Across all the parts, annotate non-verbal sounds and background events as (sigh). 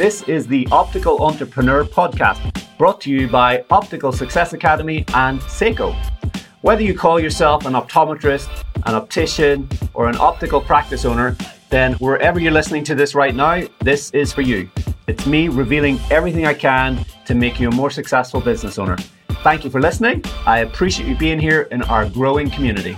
This is the Optical Entrepreneur Podcast, brought to you by Optical Success Academy and Seiko. Whether you call yourself an optometrist, an optician, or an optical practice owner, then wherever you're listening to this right now, this is for you. It's me revealing everything I can to make you a more successful business owner. Thank you for listening. I appreciate you being here in our growing community.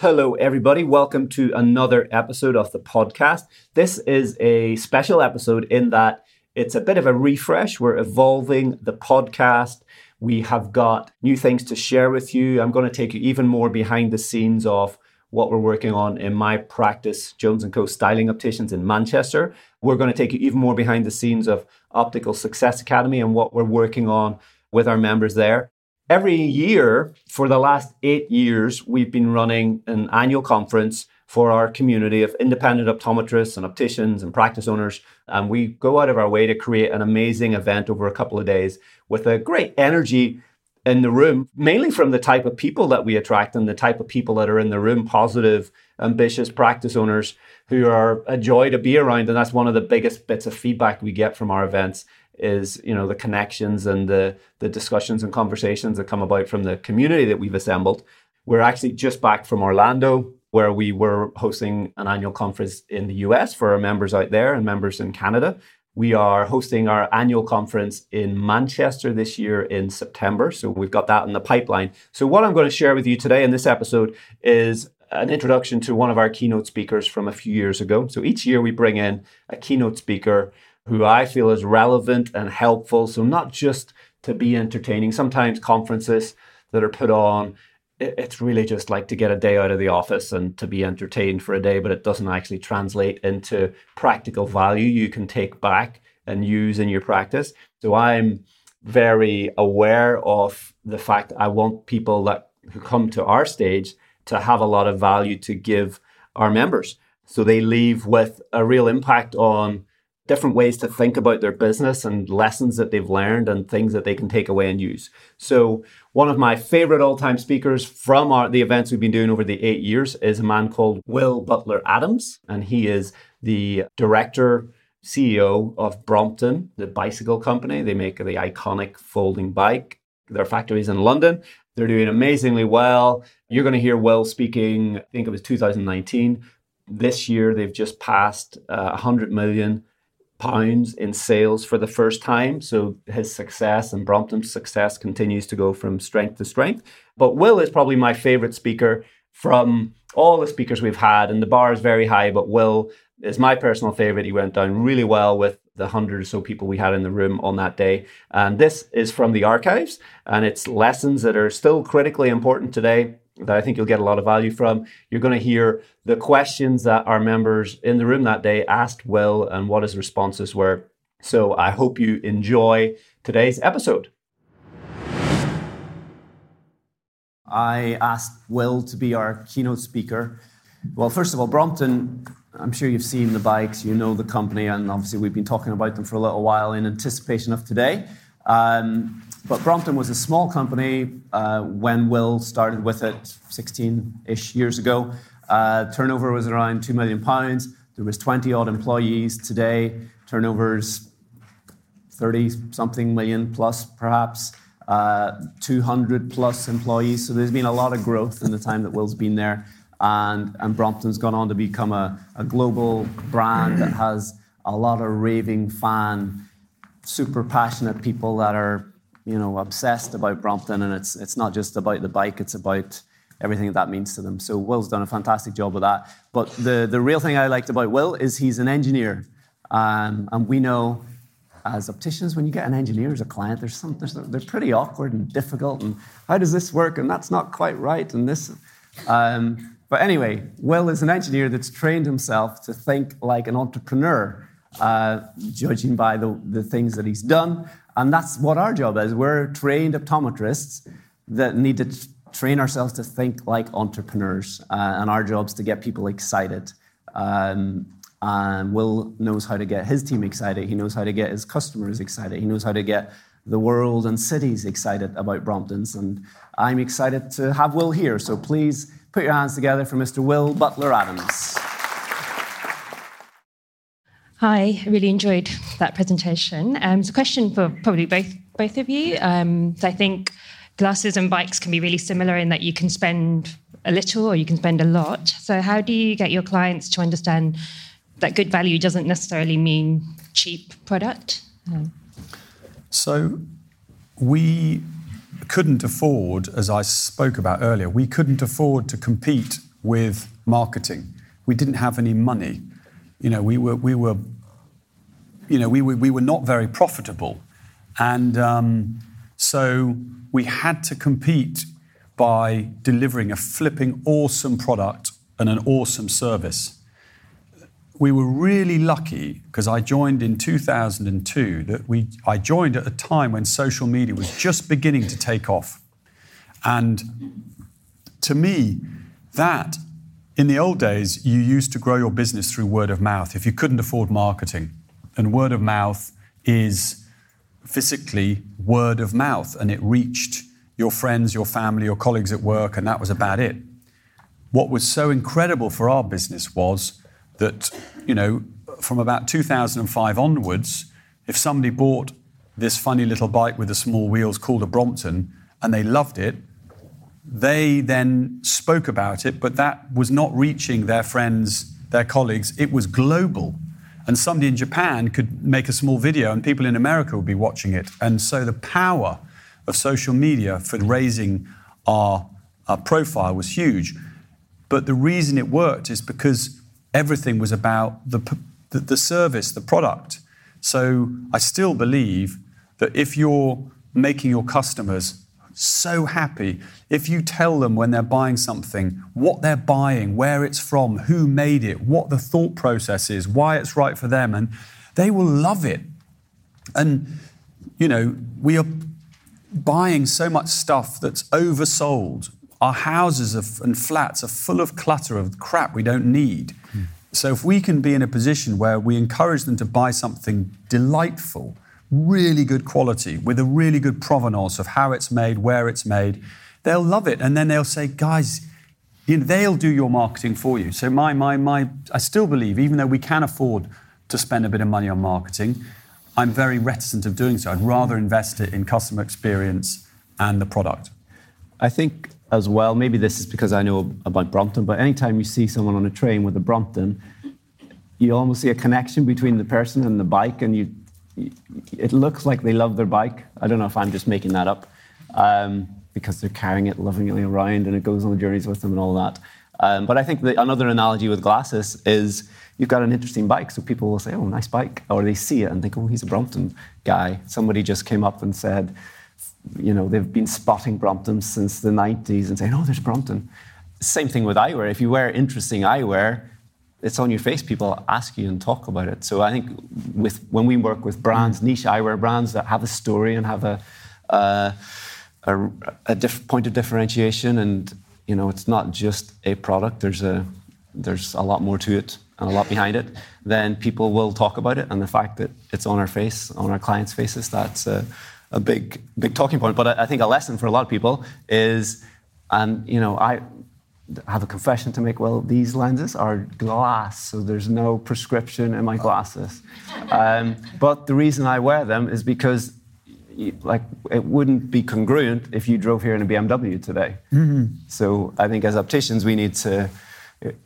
Hello, everybody. Welcome to another episode of the podcast. This is a special episode in that it's a bit of a refresh. We're evolving the podcast. We have got new things to share with you. I'm going to take you even more behind the scenes of what we're working on in my practice, Jones & Co. Styling Opticians in Manchester. We're going to take you even more behind the scenes of Optical Success Academy and what we're working on with our members there. Every year for the last eight years, we've been running an annual conference for our community of independent optometrists and opticians and practice owners. And we go out of our way to create an amazing event over a couple of days with a great energy in the room, mainly from the type of people that we attract and the type of people that are in the room positive, ambitious practice owners who are a joy to be around. And that's one of the biggest bits of feedback we get from our events is you know the connections and the the discussions and conversations that come about from the community that we've assembled. We're actually just back from Orlando where we were hosting an annual conference in the US for our members out there and members in Canada. We are hosting our annual conference in Manchester this year in September. So we've got that in the pipeline. So, what I'm going to share with you today in this episode is an introduction to one of our keynote speakers from a few years ago. So, each year we bring in a keynote speaker who I feel is relevant and helpful. So, not just to be entertaining, sometimes conferences that are put on, it's really just like to get a day out of the office and to be entertained for a day, but it doesn't actually translate into practical value you can take back and use in your practice. So, I'm very aware of the fact I want people that who come to our stage to have a lot of value to give our members. So they leave with a real impact on different ways to think about their business and lessons that they've learned and things that they can take away and use. So, one of my favorite all time speakers from our, the events we've been doing over the eight years is a man called Will Butler Adams, and he is the director. CEO of Brompton, the bicycle company. They make the iconic folding bike. Their factory is in London. They're doing amazingly well. You're going to hear Will speaking, I think it was 2019. This year, they've just passed uh, 100 million pounds in sales for the first time. So his success and Brompton's success continues to go from strength to strength. But Will is probably my favorite speaker from all the speakers we've had, and the bar is very high. But Will is my personal favorite. He went down really well with the hundred or so people we had in the room on that day. And this is from the archives, and it's lessons that are still critically important today that I think you'll get a lot of value from. You're going to hear the questions that our members in the room that day asked Will and what his responses were. So I hope you enjoy today's episode. I asked Will to be our keynote speaker. Well, first of all, Brompton, I'm sure you've seen the bikes, you know the company, and obviously we've been talking about them for a little while in anticipation of today. Um, but Brompton was a small company uh, when Will started with it 16 ish years ago. Uh, turnover was around £2 million. There was 20 odd employees. Today, turnover's 30 something million plus, perhaps. Uh, 200 plus employees. So there's been a lot of growth in the time that Will's been there. And, and Brompton's gone on to become a, a global brand that has a lot of raving fan, super passionate people that are you know, obsessed about Brompton, and it's it's not just about the bike; it's about everything that, that means to them. So Will's done a fantastic job with that. But the the real thing I liked about Will is he's an engineer, um, and we know as opticians when you get an engineer as a client, there's some there's, they're pretty awkward and difficult, and how does this work? And that's not quite right, and this. Um, but anyway, Will is an engineer that's trained himself to think like an entrepreneur, uh, judging by the, the things that he's done. And that's what our job is. We're trained optometrists that need to train ourselves to think like entrepreneurs. Uh, and our job is to get people excited. Um, and Will knows how to get his team excited. He knows how to get his customers excited. He knows how to get the world and cities excited about Bromptons. And I'm excited to have Will here. So please put your hands together for Mr. Will Butler Adams. Hi, I really enjoyed that presentation. Um, it's a question for probably both both of you. Um, so I think glasses and bikes can be really similar in that you can spend a little or you can spend a lot. So how do you get your clients to understand that good value doesn't necessarily mean cheap product? Um, so we couldn't afford, as I spoke about earlier, we couldn't afford to compete with marketing. We didn't have any money you know, we were, we were, you know, we were, we were not very profitable. And um, so we had to compete by delivering a flipping awesome product and an awesome service. We were really lucky because I joined in 2002 that we I joined at a time when social media was just beginning to take off. And to me, that in the old days, you used to grow your business through word of mouth if you couldn't afford marketing. And word of mouth is physically word of mouth, and it reached your friends, your family, your colleagues at work, and that was about it. What was so incredible for our business was that, you know, from about 2005 onwards, if somebody bought this funny little bike with the small wheels called a Brompton and they loved it, they then spoke about it, but that was not reaching their friends, their colleagues. It was global. And somebody in Japan could make a small video and people in America would be watching it. And so the power of social media for raising our, our profile was huge. But the reason it worked is because everything was about the, the, the service, the product. So I still believe that if you're making your customers so happy if you tell them when they're buying something what they're buying, where it's from, who made it, what the thought process is, why it's right for them, and they will love it. And, you know, we are buying so much stuff that's oversold. Our houses are, and flats are full of clutter of crap we don't need. Hmm. So if we can be in a position where we encourage them to buy something delightful, really good quality with a really good provenance of how it's made, where it's made, they'll love it. And then they'll say, guys, you know, they'll do your marketing for you. So my, my, my, I still believe, even though we can afford to spend a bit of money on marketing, I'm very reticent of doing so. I'd rather invest it in customer experience and the product. I think as well, maybe this is because I know about Brompton, but anytime you see someone on a train with a Brompton, you almost see a connection between the person and the bike, and you it looks like they love their bike. I don't know if I'm just making that up um, because they're carrying it lovingly around and it goes on journeys with them and all that. Um, but I think another analogy with glasses is you've got an interesting bike, so people will say, "Oh, nice bike," or they see it and think, "Oh, he's a Brompton guy." Somebody just came up and said, you know, they've been spotting Bromptons since the 90s and saying, "Oh, there's Brompton." Same thing with eyewear. If you wear interesting eyewear, it's on your face. People ask you and talk about it. So I think with when we work with brands, niche eyewear brands that have a story and have a uh, a, a diff- point of differentiation, and you know, it's not just a product. There's a there's a lot more to it and a lot behind it. Then people will talk about it, and the fact that it's on our face, on our clients' faces, that's a, a big big talking point. But I, I think a lesson for a lot of people is, and you know, I have a confession to make. Well, these lenses are glass, so there's no prescription in my glasses. Um, but the reason I wear them is because, like, it wouldn't be congruent if you drove here in a BMW today. Mm-hmm. So I think as opticians, we need to.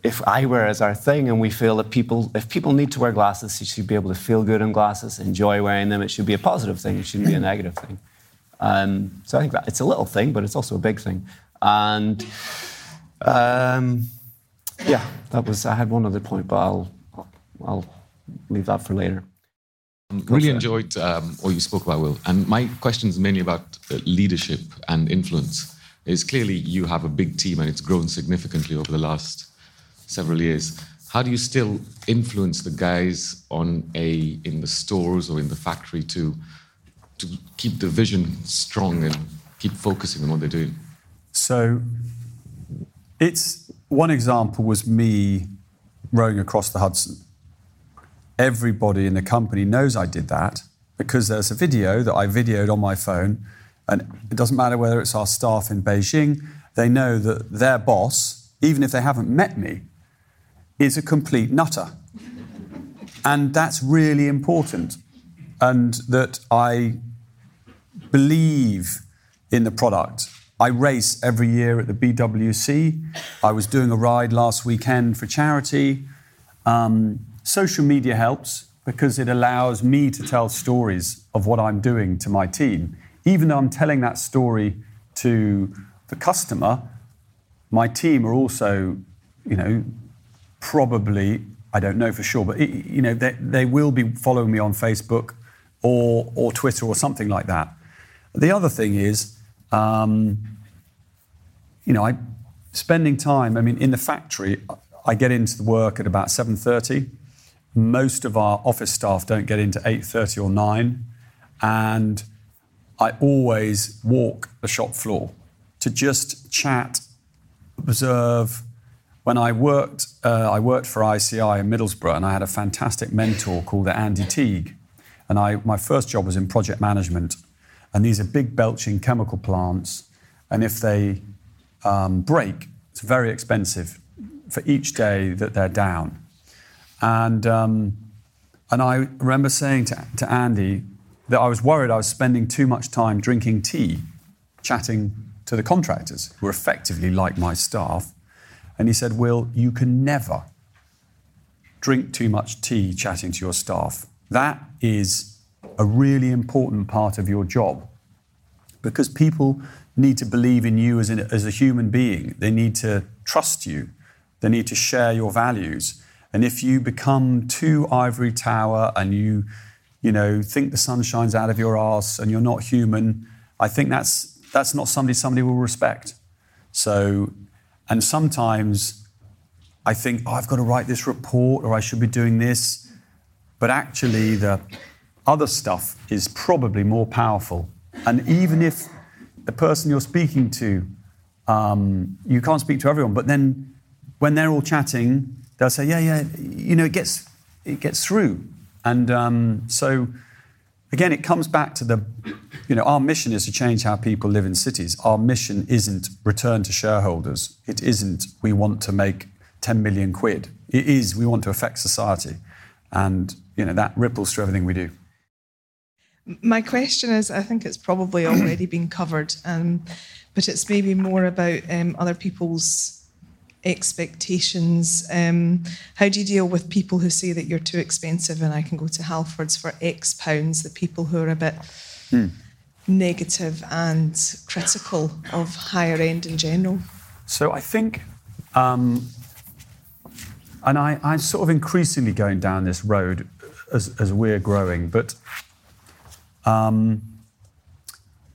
If eyewear is our thing, and we feel that people, if people need to wear glasses, you should be able to feel good in glasses, enjoy wearing them. It should be a positive thing. It shouldn't be a negative thing. Um, so I think that it's a little thing, but it's also a big thing. And um, yeah, that was. I had one other point, but I'll I'll leave that for later. really enjoyed um, what you spoke about, Will. And my question is mainly about uh, leadership and influence. Is clearly you have a big team and it's grown significantly over the last several years. How do you still influence the guys on a in the stores or in the factory to to keep the vision strong and keep focusing on what they're doing? So it's one example was me rowing across the Hudson. Everybody in the company knows I did that, because there's a video that I videoed on my phone, and it doesn't matter whether it's our staff in Beijing, they know that their boss, even if they haven't met me, is a complete nutter. And that's really important. And that I believe in the product. I race every year at the BWC. I was doing a ride last weekend for charity. Um, social media helps because it allows me to tell stories of what I'm doing to my team. Even though I'm telling that story to the customer, my team are also, you know, probably, I don't know for sure, but, you know, they, they will be following me on Facebook or, or Twitter or something like that. The other thing is, um, you know, I spending time. I mean, in the factory, I get into the work at about seven thirty. Most of our office staff don't get into eight thirty or nine, and I always walk the shop floor to just chat, observe. When I worked, uh, I worked for ICI in Middlesbrough, and I had a fantastic mentor called Andy Teague. And I, my first job was in project management. And these are big belching chemical plants. And if they um, break, it's very expensive for each day that they're down. And, um, and I remember saying to, to Andy that I was worried I was spending too much time drinking tea, chatting to the contractors, who are effectively like my staff. And he said, Will, you can never drink too much tea chatting to your staff. That is a really important part of your job because people need to believe in you as, as a human being. They need to trust you. They need to share your values. And if you become too ivory tower and you, you know, think the sun shines out of your ass and you're not human, I think that's that's not somebody somebody will respect. So, and sometimes I think, oh, I've got to write this report or I should be doing this. But actually, the other stuff is probably more powerful. And even if the person you're speaking to, um, you can't speak to everyone, but then when they're all chatting, they'll say, yeah, yeah, you know, it gets, it gets through. And um, so, again, it comes back to the, you know, our mission is to change how people live in cities. Our mission isn't return to shareholders. It isn't we want to make 10 million quid. It is we want to affect society. And, you know, that ripples through everything we do. My question is I think it's probably (clears throat) already been covered, um, but it's maybe more about um, other people's expectations. Um, how do you deal with people who say that you're too expensive and I can go to Halfords for X pounds, the people who are a bit hmm. negative and critical of higher end in general? So I think, um, and I, I'm sort of increasingly going down this road as, as we're growing, but um,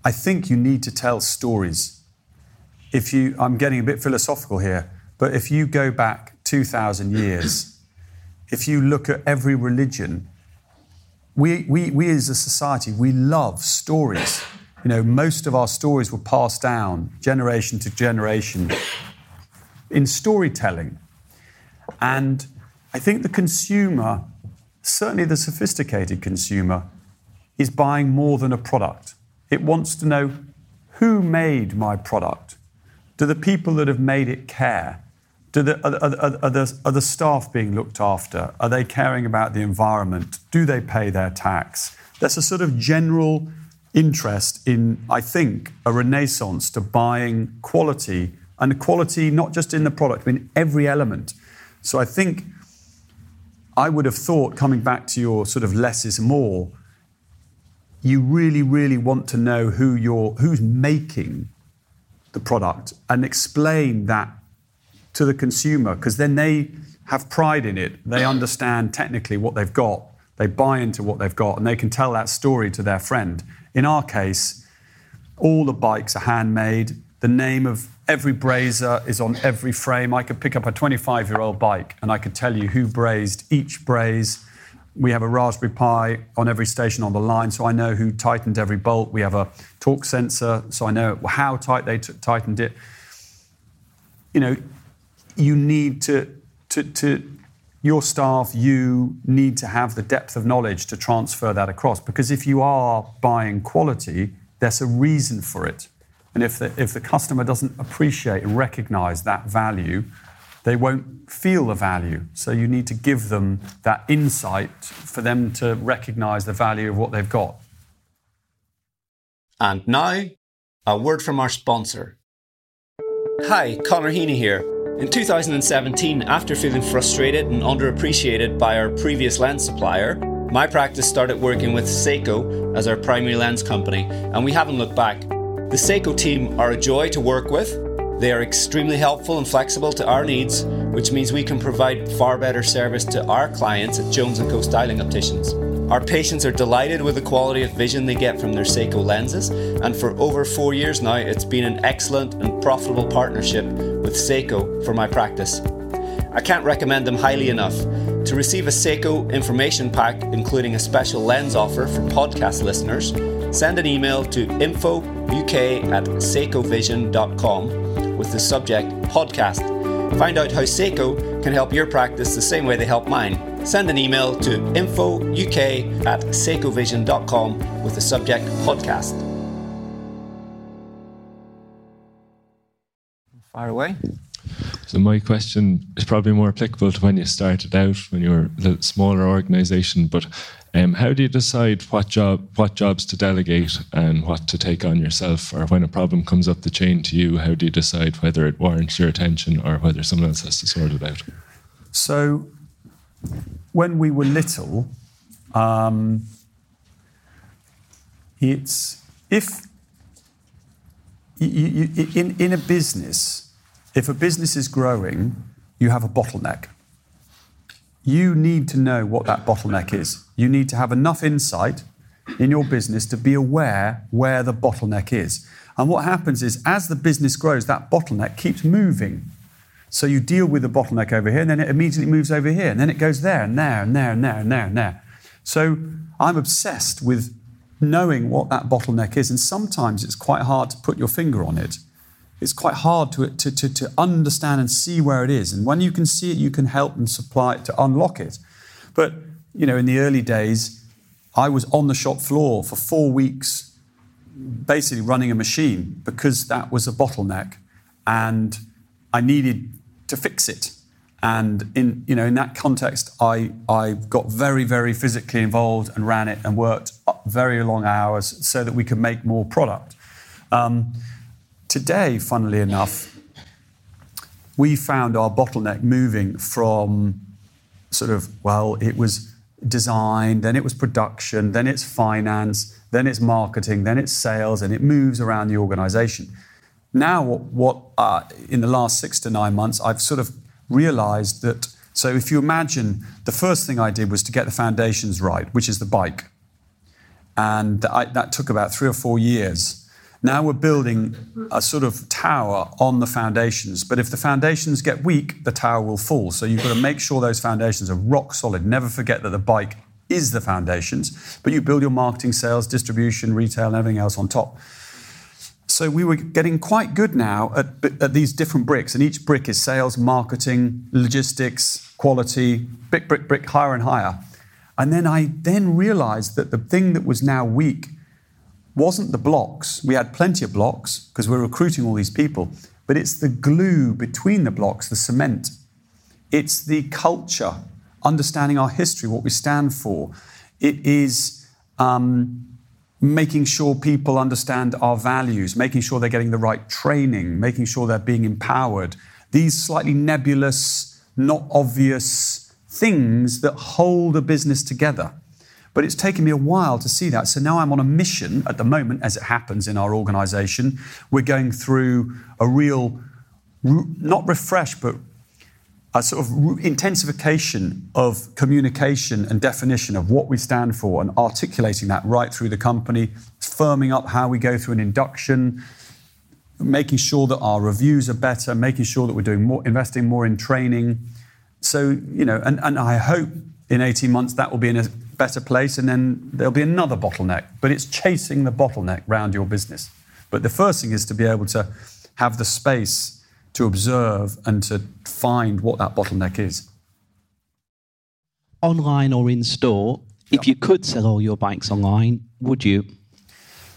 I think you need to tell stories. If you, I'm getting a bit philosophical here, but if you go back 2,000 years, (clears throat) if you look at every religion, we, we, we as a society, we love stories. You know, most of our stories were passed down generation to generation in storytelling. And I think the consumer, certainly the sophisticated consumer, is buying more than a product. It wants to know who made my product? Do the people that have made it care? The, are, are, are, the, are the staff being looked after? Are they caring about the environment? Do they pay their tax? There's a sort of general interest in, I think, a renaissance to buying quality and quality not just in the product, but in every element. So I think I would have thought, coming back to your sort of less is more, you really, really want to know who you're, who's making the product and explain that to the consumer because then they have pride in it. They understand technically what they've got. They buy into what they've got and they can tell that story to their friend. In our case, all the bikes are handmade. The name of every brazer is on every frame. I could pick up a 25 year old bike and I could tell you who brazed each braze we have a Raspberry Pi on every station on the line, so I know who tightened every bolt. We have a torque sensor, so I know how tight they tightened it. You know, you need to, to, to your staff, you need to have the depth of knowledge to transfer that across. Because if you are buying quality, there's a reason for it. And if the, if the customer doesn't appreciate and recognize that value, they won't feel the value. So you need to give them that insight for them to recognize the value of what they've got. And now, a word from our sponsor. Hi, Conor Heaney here. In 2017, after feeling frustrated and underappreciated by our previous lens supplier, my practice started working with Seiko as our primary lens company, and we haven't looked back. The Seiko team are a joy to work with. They are extremely helpful and flexible to our needs, which means we can provide far better service to our clients at Jones & Co Styling Opticians. Our patients are delighted with the quality of vision they get from their Seiko lenses, and for over four years now, it's been an excellent and profitable partnership with Seiko for my practice. I can't recommend them highly enough. To receive a Seiko information pack, including a special lens offer for podcast listeners, send an email to info uk at seikovision.com with the subject podcast. Find out how Seiko can help your practice the same way they help mine send an email to infouk at seikovision.com with the subject podcast. Fire away. So my question is probably more applicable to when you started out, when you were a smaller organisation. But um, how do you decide what job, what jobs to delegate, and what to take on yourself? Or when a problem comes up the chain to you, how do you decide whether it warrants your attention or whether someone else has to sort it out? So when we were little, um, it's if you, you, in, in a business, if a business is growing, you have a bottleneck. You need to know what that bottleneck is. You need to have enough insight in your business to be aware where the bottleneck is. And what happens is, as the business grows, that bottleneck keeps moving. So you deal with the bottleneck over here, and then it immediately moves over here, and then it goes there and there and there and there and there and there. So I'm obsessed with knowing what that bottleneck is, and sometimes it's quite hard to put your finger on it. It's quite hard to, to, to, to understand and see where it is. And when you can see it, you can help and supply it to unlock it. But, you know, in the early days, I was on the shop floor for four weeks, basically running a machine because that was a bottleneck. And I needed to fix it. And in, you know, in that context, I, I got very, very physically involved and ran it and worked very long hours so that we could make more product. Um, today, funnily enough, we found our bottleneck moving from sort of, well, it was design, then it was production, then it's finance, then it's marketing, then it's sales, and it moves around the organization. Now, what, what uh, in the last six to nine months, I've sort of realized that. So, if you imagine, the first thing I did was to get the foundations right, which is the bike. And I, that took about three or four years. Now we're building a sort of tower on the foundations. But if the foundations get weak, the tower will fall. So you've got to make sure those foundations are rock solid. Never forget that the bike is the foundations, but you build your marketing, sales, distribution, retail, and everything else on top. So we were getting quite good now at, at, these different bricks, and each brick is sales, marketing, logistics, quality, brick, brick, brick, higher and higher. And then I then realized that the thing that was now weak wasn't the blocks. We had plenty of blocks because we're recruiting all these people, but it's the glue between the blocks, the cement. It's the culture, understanding our history, what we stand for. It is um, making sure people understand our values, making sure they're getting the right training, making sure they're being empowered. These slightly nebulous, not obvious things that hold a business together. But it's taken me a while to see that. So now I'm on a mission at the moment, as it happens in our organization. We're going through a real, not refresh, but a sort of intensification of communication and definition of what we stand for and articulating that right through the company, firming up how we go through an induction, making sure that our reviews are better, making sure that we're doing more, investing more in training. So, you know, and, and I hope in 18 months that will be in a better place and then there'll be another bottleneck. But it's chasing the bottleneck round your business. But the first thing is to be able to have the space to observe and to find what that bottleneck is. online or in store, if you could sell all your bikes online, would you?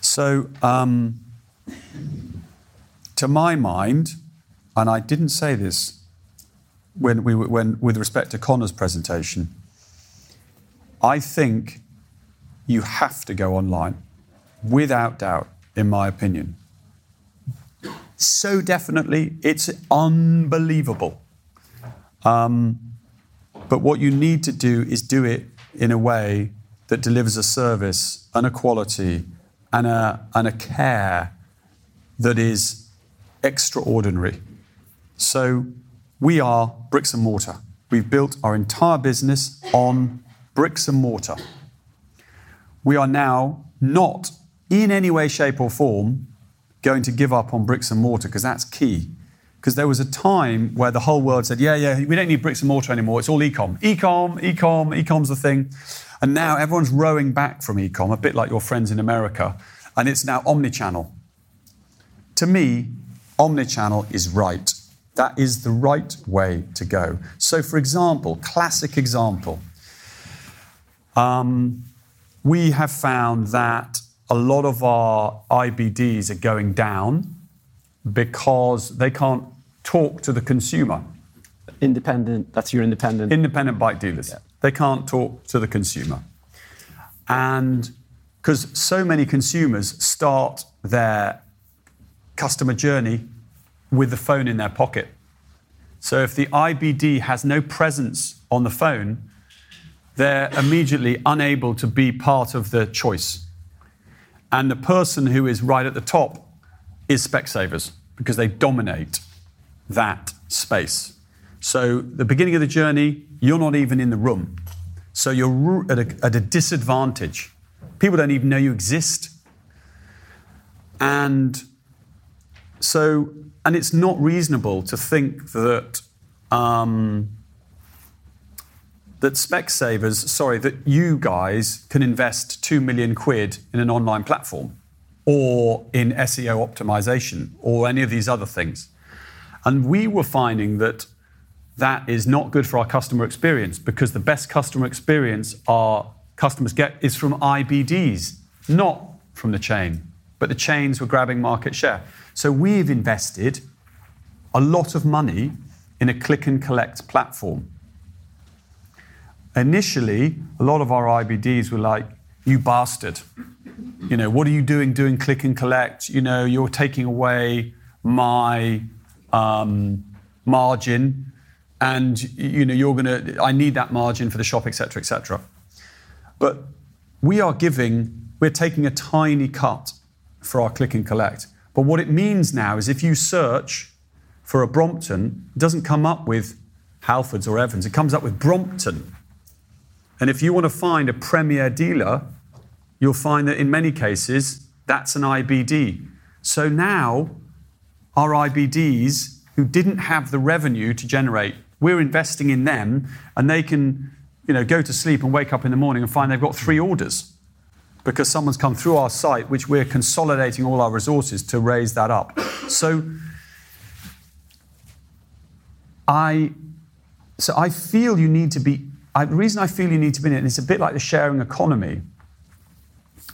So, um, to my mind, and I didn't say this when we when with respect to Conor's presentation, I think you have to go online, without doubt, in my opinion. So definitely, it's unbelievable. Um, but what you need to do is do it in a way that delivers a service and a quality and a, and a care that is extraordinary. So we are bricks and mortar. We've built our entire business on bricks and mortar. We are now not in any way, shape, or form going to give up on bricks and mortar because that's key. Because there was a time where the whole world said, yeah, yeah, we don't need bricks and mortar anymore. It's all e-com. E-com, e-com, e-com's the thing. And now everyone's rowing back from e-com, a bit like your friends in America. And it's now omni-channel. To me, omni-channel is right. That is the right way to go. So, for example, classic example, Um, we have found that a lot of our IBDs are going down because they can't talk to the consumer. Independent, that's your independent. Independent bike dealers. Yeah. They can't talk to the consumer. And because so many consumers start their customer journey with the phone in their pocket. So if the IBD has no presence on the phone, they're immediately unable to be part of the choice. And the person who is right at the top is Specsavers because they dominate that space. So the beginning of the journey, you're not even in the room. So you're at a, at a disadvantage. People don't even know you exist. And so, and it's not reasonable to think that um, that Specsavers, sorry, that you guys can invest two million quid in an online platform or in SEO optimization or any of these other things. And we were finding that that is not good for our customer experience because the best customer experience our customers get is from IBDs, not from the chain. But the chains were grabbing market share. So we've invested a lot of money in a click and collect platform. Initially, a lot of our IBDs were like, you bastard. You know, what are you doing doing click and collect? You know, you're taking away my um, margin and you know you're going to i need that margin for the shop etc etc but we are giving we're taking a tiny cut for our click and collect but what it means now is if you search for a brompton it doesn't come up with halfords or evans it comes up with brompton and if you want to find a premier dealer you'll find that in many cases that's an ibd so now our ibds who didn't have the revenue to generate we're investing in them, and they can, you know, go to sleep and wake up in the morning and find they've got three orders because someone's come through our site, which we're consolidating all our resources to raise that up. So I, so I feel you need to be. I, the reason I feel you need to be in it, and it's a bit like the sharing economy.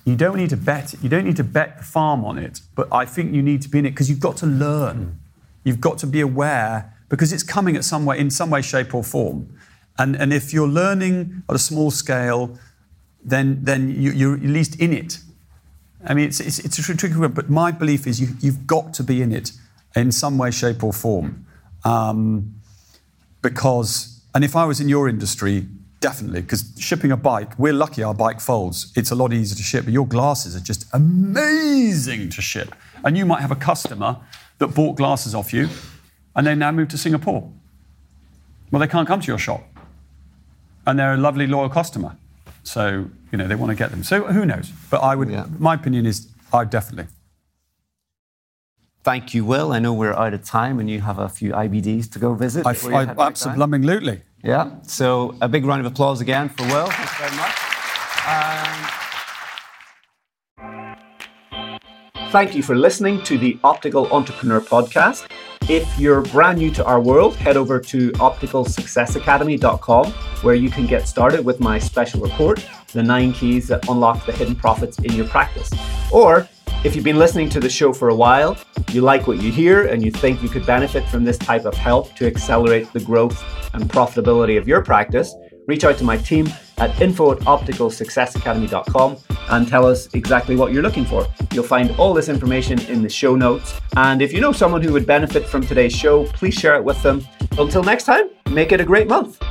You don't need to bet. You don't need to bet the farm on it, but I think you need to be in it because you've got to learn. You've got to be aware because it's coming at some way, in some way, shape, or form. And, and if you're learning at a small scale, then, then you, are at least in it. I mean, it's, it's, it's a tricky one, but my belief is you, you've got to be in it in some way, shape, or form. Um, because, and if I was in your industry, definitely, because shipping a bike, we're lucky our bike folds. It's a lot easier to ship, but your glasses are just amazing to ship. And you might have a customer that bought glasses off you and they now move to Singapore. Well, they can't come to your shop. And they're a lovely, loyal customer. So, you know, they want to get them. So who knows? But I would, yeah. my opinion is, I definitely. Thank you, Will. I know we're out of time and you have a few IBDs to go visit. I, I absolutely. Yeah. So a big round of applause again for Will. Thanks very much. Um, thank you for listening to the Optical Entrepreneur Podcast. If you're brand new to our world, head over to opticalsuccessacademy.com where you can get started with my special report, The Nine Keys That Unlock the Hidden Profits in Your Practice. Or if you've been listening to the show for a while, you like what you hear, and you think you could benefit from this type of help to accelerate the growth and profitability of your practice, reach out to my team at info at opticalsuccessacademy.com and tell us exactly what you're looking for. You'll find all this information in the show notes. And if you know someone who would benefit from today's show, please share it with them. Until next time, make it a great month.